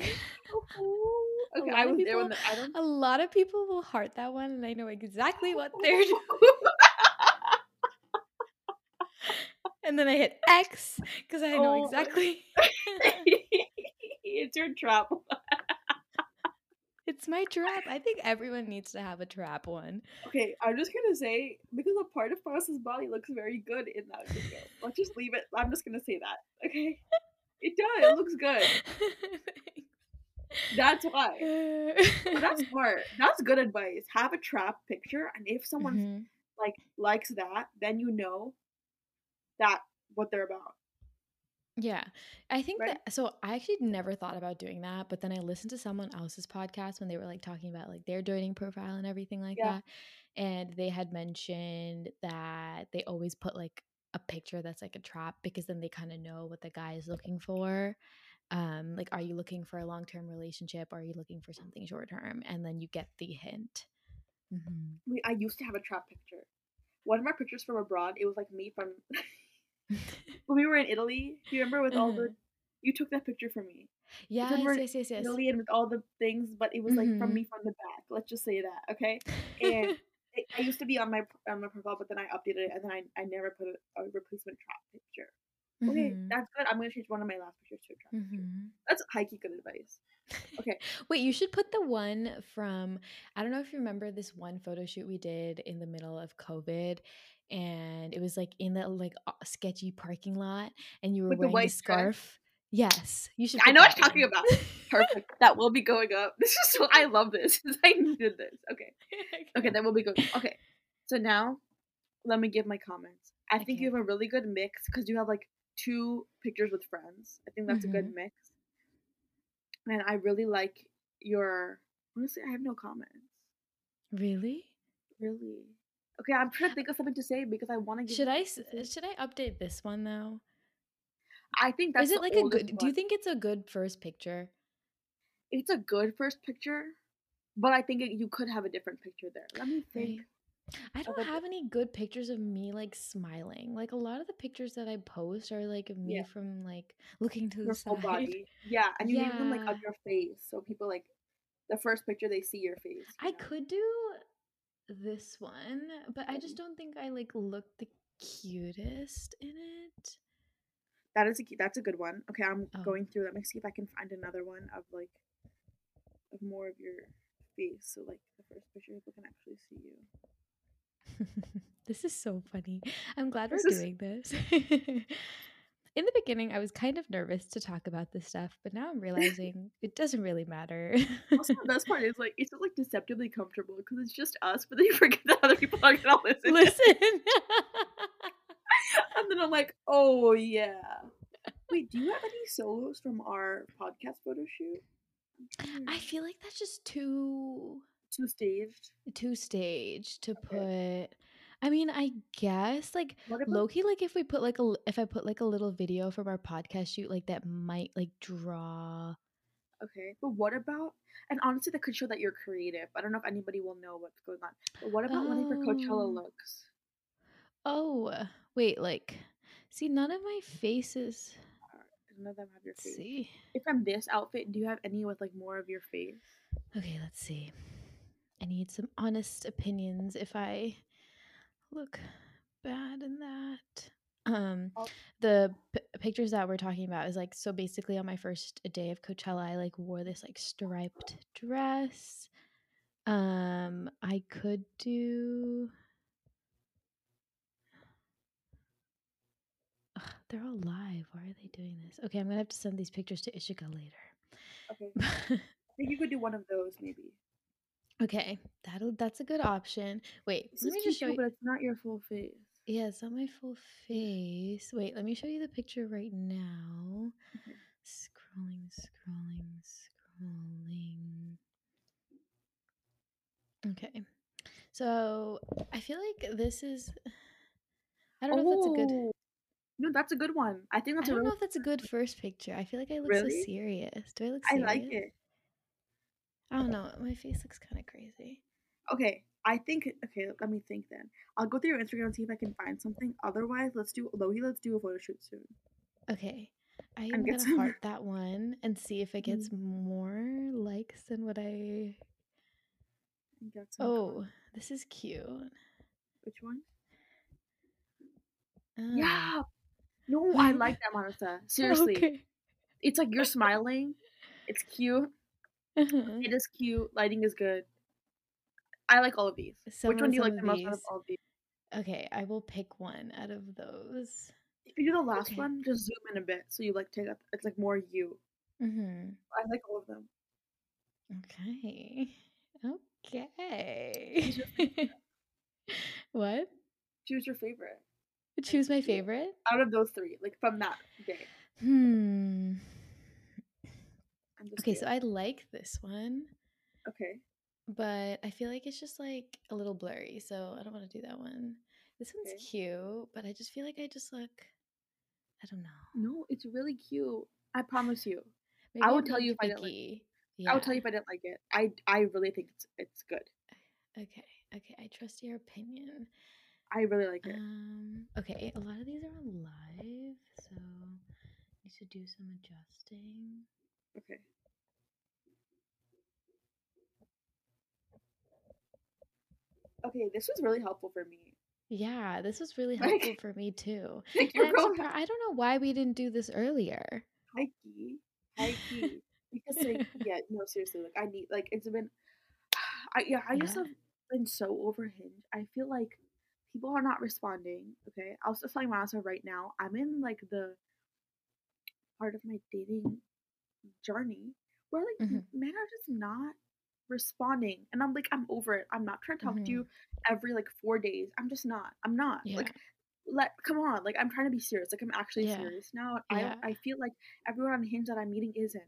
Ooh. [laughs] A Okay, lot I was there when the I don't. A lot of people will heart that one, and I know exactly what they're doing. [laughs] [laughs] And then I hit X because I know Oh. exactly. it's your trap. it's my trap. I think everyone needs to have a trap one. Okay, I'm just gonna say because a part of Paris's body looks very good in that video. Let's just leave it. I'm just gonna say that. Okay, it does. It looks good. [laughs] That's why. That's [laughs] smart. That's good advice. Have a trap picture, and if someone Mhm. like likes that, then you know that what they're about. Yeah. I think Right? that so I actually never thought about doing that, but then I listened to someone else's podcast when they were like talking about like their dating profile and everything like Yeah. that. And they had mentioned that they always put like a picture that's like a trap because then they kind of know what the guy is looking for. Um, like are you looking for a long term relationship? Or are you looking for something short term? And then you get the hint. Mhm. We, I used to have a trap picture. One of my pictures from abroad, it was like me from [laughs] when we were in Italy. You remember with all the? You took that picture for me. yes, we're yes, yes, yes. Italy and with all the things, but it was like from Mhm. me from the back. Let's just say that, okay? [laughs] And it, I used to be on my on my profile, but then I updated it, and then I, I never put a, a replacement trap picture. Okay, Mhm. that's good. I'm gonna change one of my last pictures to a trap picture. Mhm. That's high key good advice. Okay. [laughs] Wait, you should put the one from I don't know if you remember this one photo shoot we did in the middle of COVID and it was like in the like sketchy parking lot and you were With the wearing dress? scarf. Yes, you should I know what you're talking about. [laughs] Perfect. that will be going up. [laughs] This is so I love this. [laughs] I needed this. Okay. Okay, that will be good. Okay. So now let me give my comments. I think you have a really good mix because you have like two pictures with friends. I think that's a Mm-hmm. good mix. And I really like your honestly I have no comments. Really? Really. Okay, I'm trying to think of something to say because I want to Should I should I update this one though? I think that's Is it like a good do you think it's a good first picture? it's a good first picture? But I think it, you could have a different picture there. Let me think. I don't have any good pictures of me like smiling. Like a lot of the pictures that I post are like me yeah, from like [laughs] looking to the your side. body. Yeah, and you leave them like Yeah. of your face, so people like the first picture they see your face. You I know. could do this one, but I just mm-hmm. don't think I like look the cutest in it. That is a that's a good one. Okay, I'm Oh. going through. Let me see if I can find another one of like of more of your face, so like the first picture people can actually see you. [laughs] this is so funny. I'm glad we're is doing this. [laughs] in the beginning, I was kind of nervous to talk about this stuff, but now I'm [laughs] realizing it doesn't really matter. also the best part is like it's like deceptively comfortable because it's just us, but then you forget that other people are gonna listen. Listen. And then I'm like, oh yeah. Wait, do you have any solos from our podcast photo shoot? I'm trying to I hmm. feel like that's just too too staged. too stage to Okay. put I mean, I guess like about low key, like if we put like a if I put like a little video from our podcast shoot, like that might like draw. okay, but what about and honestly that could show that you're creative. I don't know if anybody will know what's going on. But what about one of your Coachella Oh, looks? oh, wait, like, see, none of my faces. Alright, None of them have your face. see. If from this outfit, do you have any with like more of your face? Okay, let's see. I need some honest opinions if I look bad in that. Um, Oh, the p- pictures that we're talking about is like so basically on my first day of Coachella, I like wore this like striped dress. Um, I could do. They're all live. Why are they doing this? Okay, I'm gonna have to send these pictures to Ishika later. okay. [laughs] I think you could do one of those maybe. okay, that'll that's a good option. Wait, This let me just show you. but it's not your full face. Yeah, it's not my full face. Wait, let me show you the picture right now. Okay. Scrolling, scrolling, scrolling. Okay. So I feel like this is. I don't know if that's a good. Oh! No, that's a good one. I think I that's a don't really know if that's a good first picture. I feel like I look so really. serious. Do I look Serious? I like it. I don't know. My face looks kind of crazy. Okay, I think okay. Let me think then. I'll go through your Instagram and see if I can find something. Otherwise, let's do Lohi. Let's do a photo shoot soon Okay. I am gonna some. heart that one and see if it gets more likes than what I. Oh, comments. this is cute. Which one? Ah. Yeah. No, [laughs] I like that, Marissa. Seriously, okay. it's like you're smiling. It's cute. Uh-huh. It is cute. Lighting is good. I like all of these. Some Which one do you like the most out of all of these? Okay, I will pick one out of those. If you do the last Okay. one, just zoom in a bit so you like take up. It's like more you. Mm-hmm. I like all of them. Okay. Okay. [laughs] what? Choose your favorite. Choose my favorite? Out of those three, like from that day. Hmm. Okay, so. I like this one, Okay. but I feel like it's just like a little blurry, so I don't want to do that one. This one's Okay. cute, but I just feel like I just look I don't know. No, it's really cute. I promise you. Maybe I I'm would tell you if I didn't like. picky. I would tell you if I didn't like it. I I really think it's it's good. Okay. Okay. I trust your opinion. I really like it. Um. Okay. A lot of these are live, so need to do some adjusting. Okay. Okay, this was really helpful for me. Yeah, this was really Like, [laughs] helpful for me too. like you're I'm surprised. I don't know why we didn't do this earlier. high key, high key. Because like [laughs] yeah, no seriously, like I need like it's been, [sighs] I yeah, I just Yeah. have been so overhinged. I feel like people are not responding. Okay, I was just telling Manasa right now. I'm in like the part of my dating journey where like hmm men are just not responding, and I'm like I'm over it. I'm not trying to talk to hmm you every like four days. I'm just not. I'm not Yeah. like let come on like i'm trying to be serious like i'm actually Yeah. serious now Yeah. i i feel like everyone on hinge that i'm meeting isn't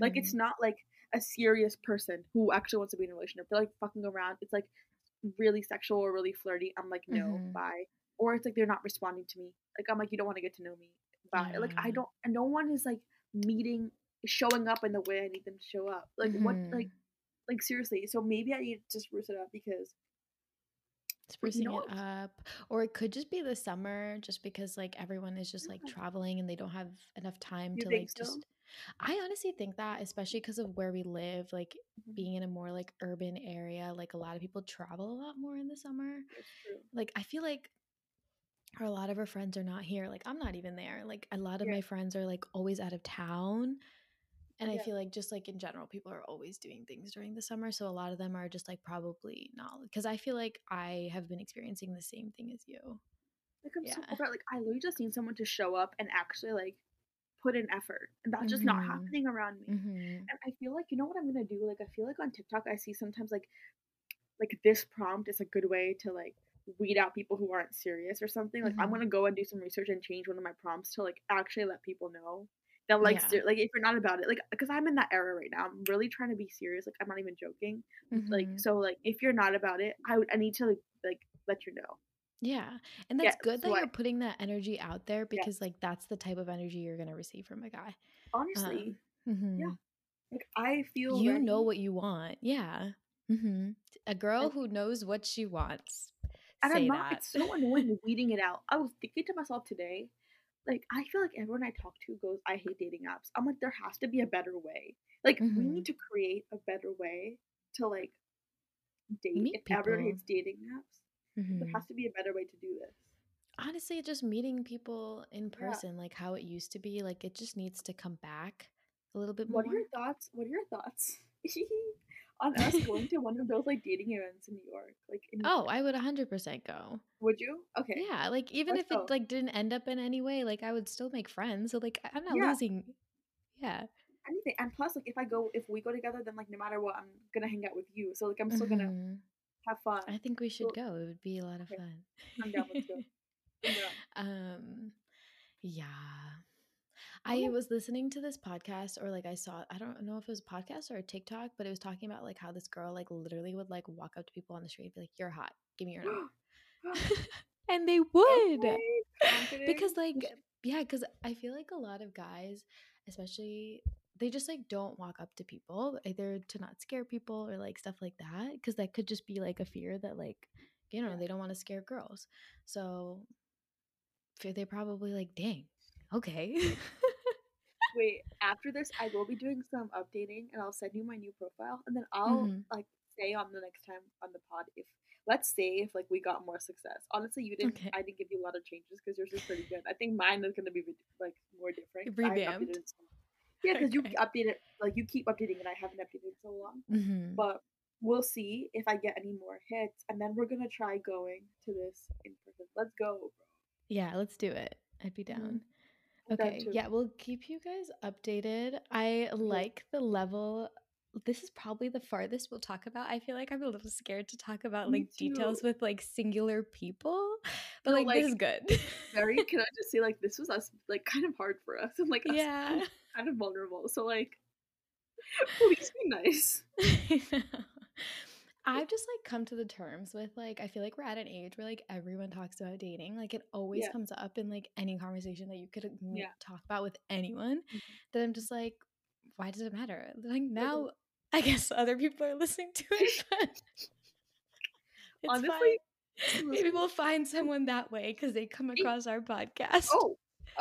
like it's hmm not like a serious person who actually wants to be in a relationship they're like fucking around it's like really sexual or really flirty i'm like no hmm bye. Or it's like they're not responding to me. Like i'm like you don't want to get to know me. Bye. Like i don't and no one is like meeting showing up in the way i need them to show up. Like what hmm like like seriously so maybe i need to just spruce it up because sprucing know it up. Or it could just be the summer, just because like everyone is just like traveling and they don't have enough time to like so? just. I honestly think that, especially because of where we live, like Mhm. being in a more like urban area, like a lot of people travel a lot more in the summer. Like I feel like or a lot of our friends are not here. Like I'm not even there. Like a lot of Yeah. my friends are like always out of town. And I feel like just like in general, people are always doing things during the summer. So a lot of them are just like probably not because I feel like I have been experiencing the same thing as you. Like I'm so Yeah. over. Like I literally just need someone to show up and actually like put in effort, and that's just not Mhm. happening around me. Mm-hmm. And I feel like you know what I'm gonna do. Like I feel like on TikTok I see sometimes like like this prompt is a good way to like weed out people who aren't serious or something. Like I'm Mhm. gonna go and do some research and change one of my prompts to like actually let people know that like Yeah. ser- like if you're not about it, like because I'm in that era right now. I'm really trying to be serious. Like I'm not even joking. Like Mhm. so like if you're not about it, I would I need to like, like let you know. Yeah. And Yeah, that's good that I- you're putting that energy out there because Yes. like that's the type of energy you're gonna receive from a guy. Honestly, Um, mhm. yeah. like I feel You know what you want. Yeah. hmm A girl And- who knows what she wants. And Say I'm not. that. It's so annoying weeding it out. I was thinking to myself today, like I feel like everyone I talk to goes, "I hate dating apps." I'm like, there has to be a better way. Like we Mhm. need to create a better way to like date. Meet if everyone hates dating apps, there Mhm. has to be a better way to do this. Honestly, just meeting people in Yeah. person, like how it used to be, like it just needs to come back a little bit more. What are your thoughts? What are your thoughts [laughs] on us going [laughs] to one of those like dating events in New York? Like, in New Oh, York? I would 100% go. would you? Okay. Yeah, like even Let's if go. it like didn't end up in any way, like I would still make friends. So like I'm not Yeah. losing. Yeah. Anything. And plus, like, if I go, if we go together, then like no matter what, I'm gonna hang out with you. So like, I'm still gonna Mhm. Have fun. I think we should go. It would be a lot of Okay. fun. I'm down. Let's [laughs] go. I'm down. um yeah. Oh, I was listening to this podcast or like I saw I don't know if it was a podcast or a TikTok, but it was talking about like how this girl like literally would like walk up to people on the street and be like, You're hot. Give me your number. [gasps] [gasps] [laughs] and they would. Okay, because like yeah because i feel like a lot of guys especially they just like don't walk up to people either to not scare people or like stuff like that because that could just be like a fear that like you know Yeah. they don't want to scare girls so they're probably like dang okay [laughs] Wait, after this, I will be doing some updating, and I'll send you my new profile, and then I'll Mhm. like say on the next time on the pod if let's say if like we got more success. Honestly, you didn't. Okay. I didn't give you a lot of changes because yours is pretty good. I think mine is gonna be like more different. Revamped? In so long. Yeah, because you Okay. updated like you keep updating, and I haven't updated so long. Mhm. But we'll see if I get any more hits, and then we're gonna try going to this in person. Let's go, bro. yeah let's do it i'd be down I'm down Okay, too. yeah, we'll keep you guys updated. I like the level. This is probably the farthest we'll talk about. I feel like I'm a little scared to talk about Me like details with like singular people, but No, like, this is good. Very. Can I [laughs] just say like this was us like kind of hard for us [laughs] and like us yeah. Kind of vulnerable. So like, [laughs] please be nice. [laughs] I've just like come to the terms with like I feel like we're at an age where like everyone talks about dating. Like it always Yeah. comes up in like any conversation that you could Yeah. talk about with anyone. Mhm. That I'm just like, why does it matter? Like now, I guess other people are listening to it. [laughs] Honestly, fine. Maybe we'll find someone that way because they come across our podcast. Oh,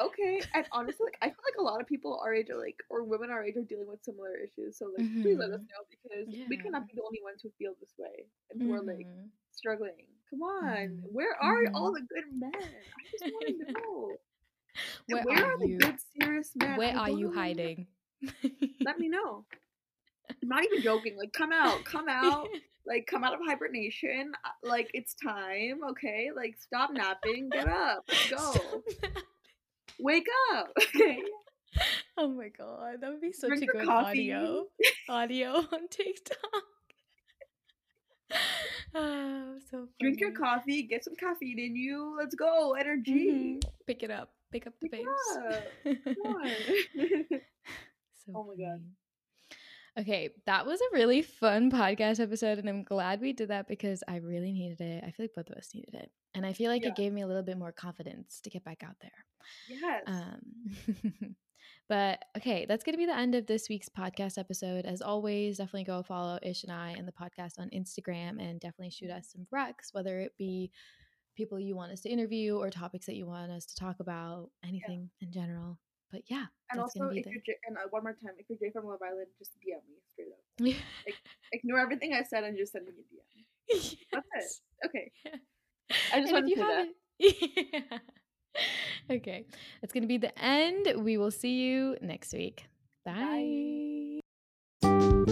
okay. [laughs] And honestly, like I feel like a lot of people our age are like, or women our age are dealing with similar issues. So like, please let us Mhm. know because we cannot be the only ones who feel this way and who are like Mhm. struggling. Come on, Mhm. where are all the good men? I just want to [laughs] know. Where, where are, are the you? good serious men? Where are you hiding? Let me know. I'm not even [laughs] joking. Like, come out, come out, like, come out of hibernation. Uh, Like, it's time, okay? Like, stop napping, get up, let's go, wake up, [laughs] [laughs] okay? oh my god, that would be such Drink a good coffee. audio [laughs] audio on TikTok. oh, so Drink your coffee, get some caffeine in you. Let's go, energy. Mhm. Pick it up. Pick up the Pick pace. up. So Oh my God. Okay, that was a really fun podcast episode, and I'm glad we did that because I really needed it. I feel like both of us needed it, and I feel like Yeah. it gave me a little bit more confidence to get back out there. Yes. Um, [laughs] but okay, that's going to be the end of this week's podcast episode. As always, definitely go follow Ish and I and the podcast on Instagram and definitely shoot us some recs, whether it be people you want us to interview or topics that you want us to talk about, anything in general. But yeah, and also, if you're J- and uh, one more time, if you're Jay from Love Island, just DM me straight up. [laughs] the. Ignore everything I said and just send me a DM. [laughs] That's it. Okay. [laughs] I just And wanted to you say that. haven't- okay, that's going to be the end. We will see you next week. Bye. Bye.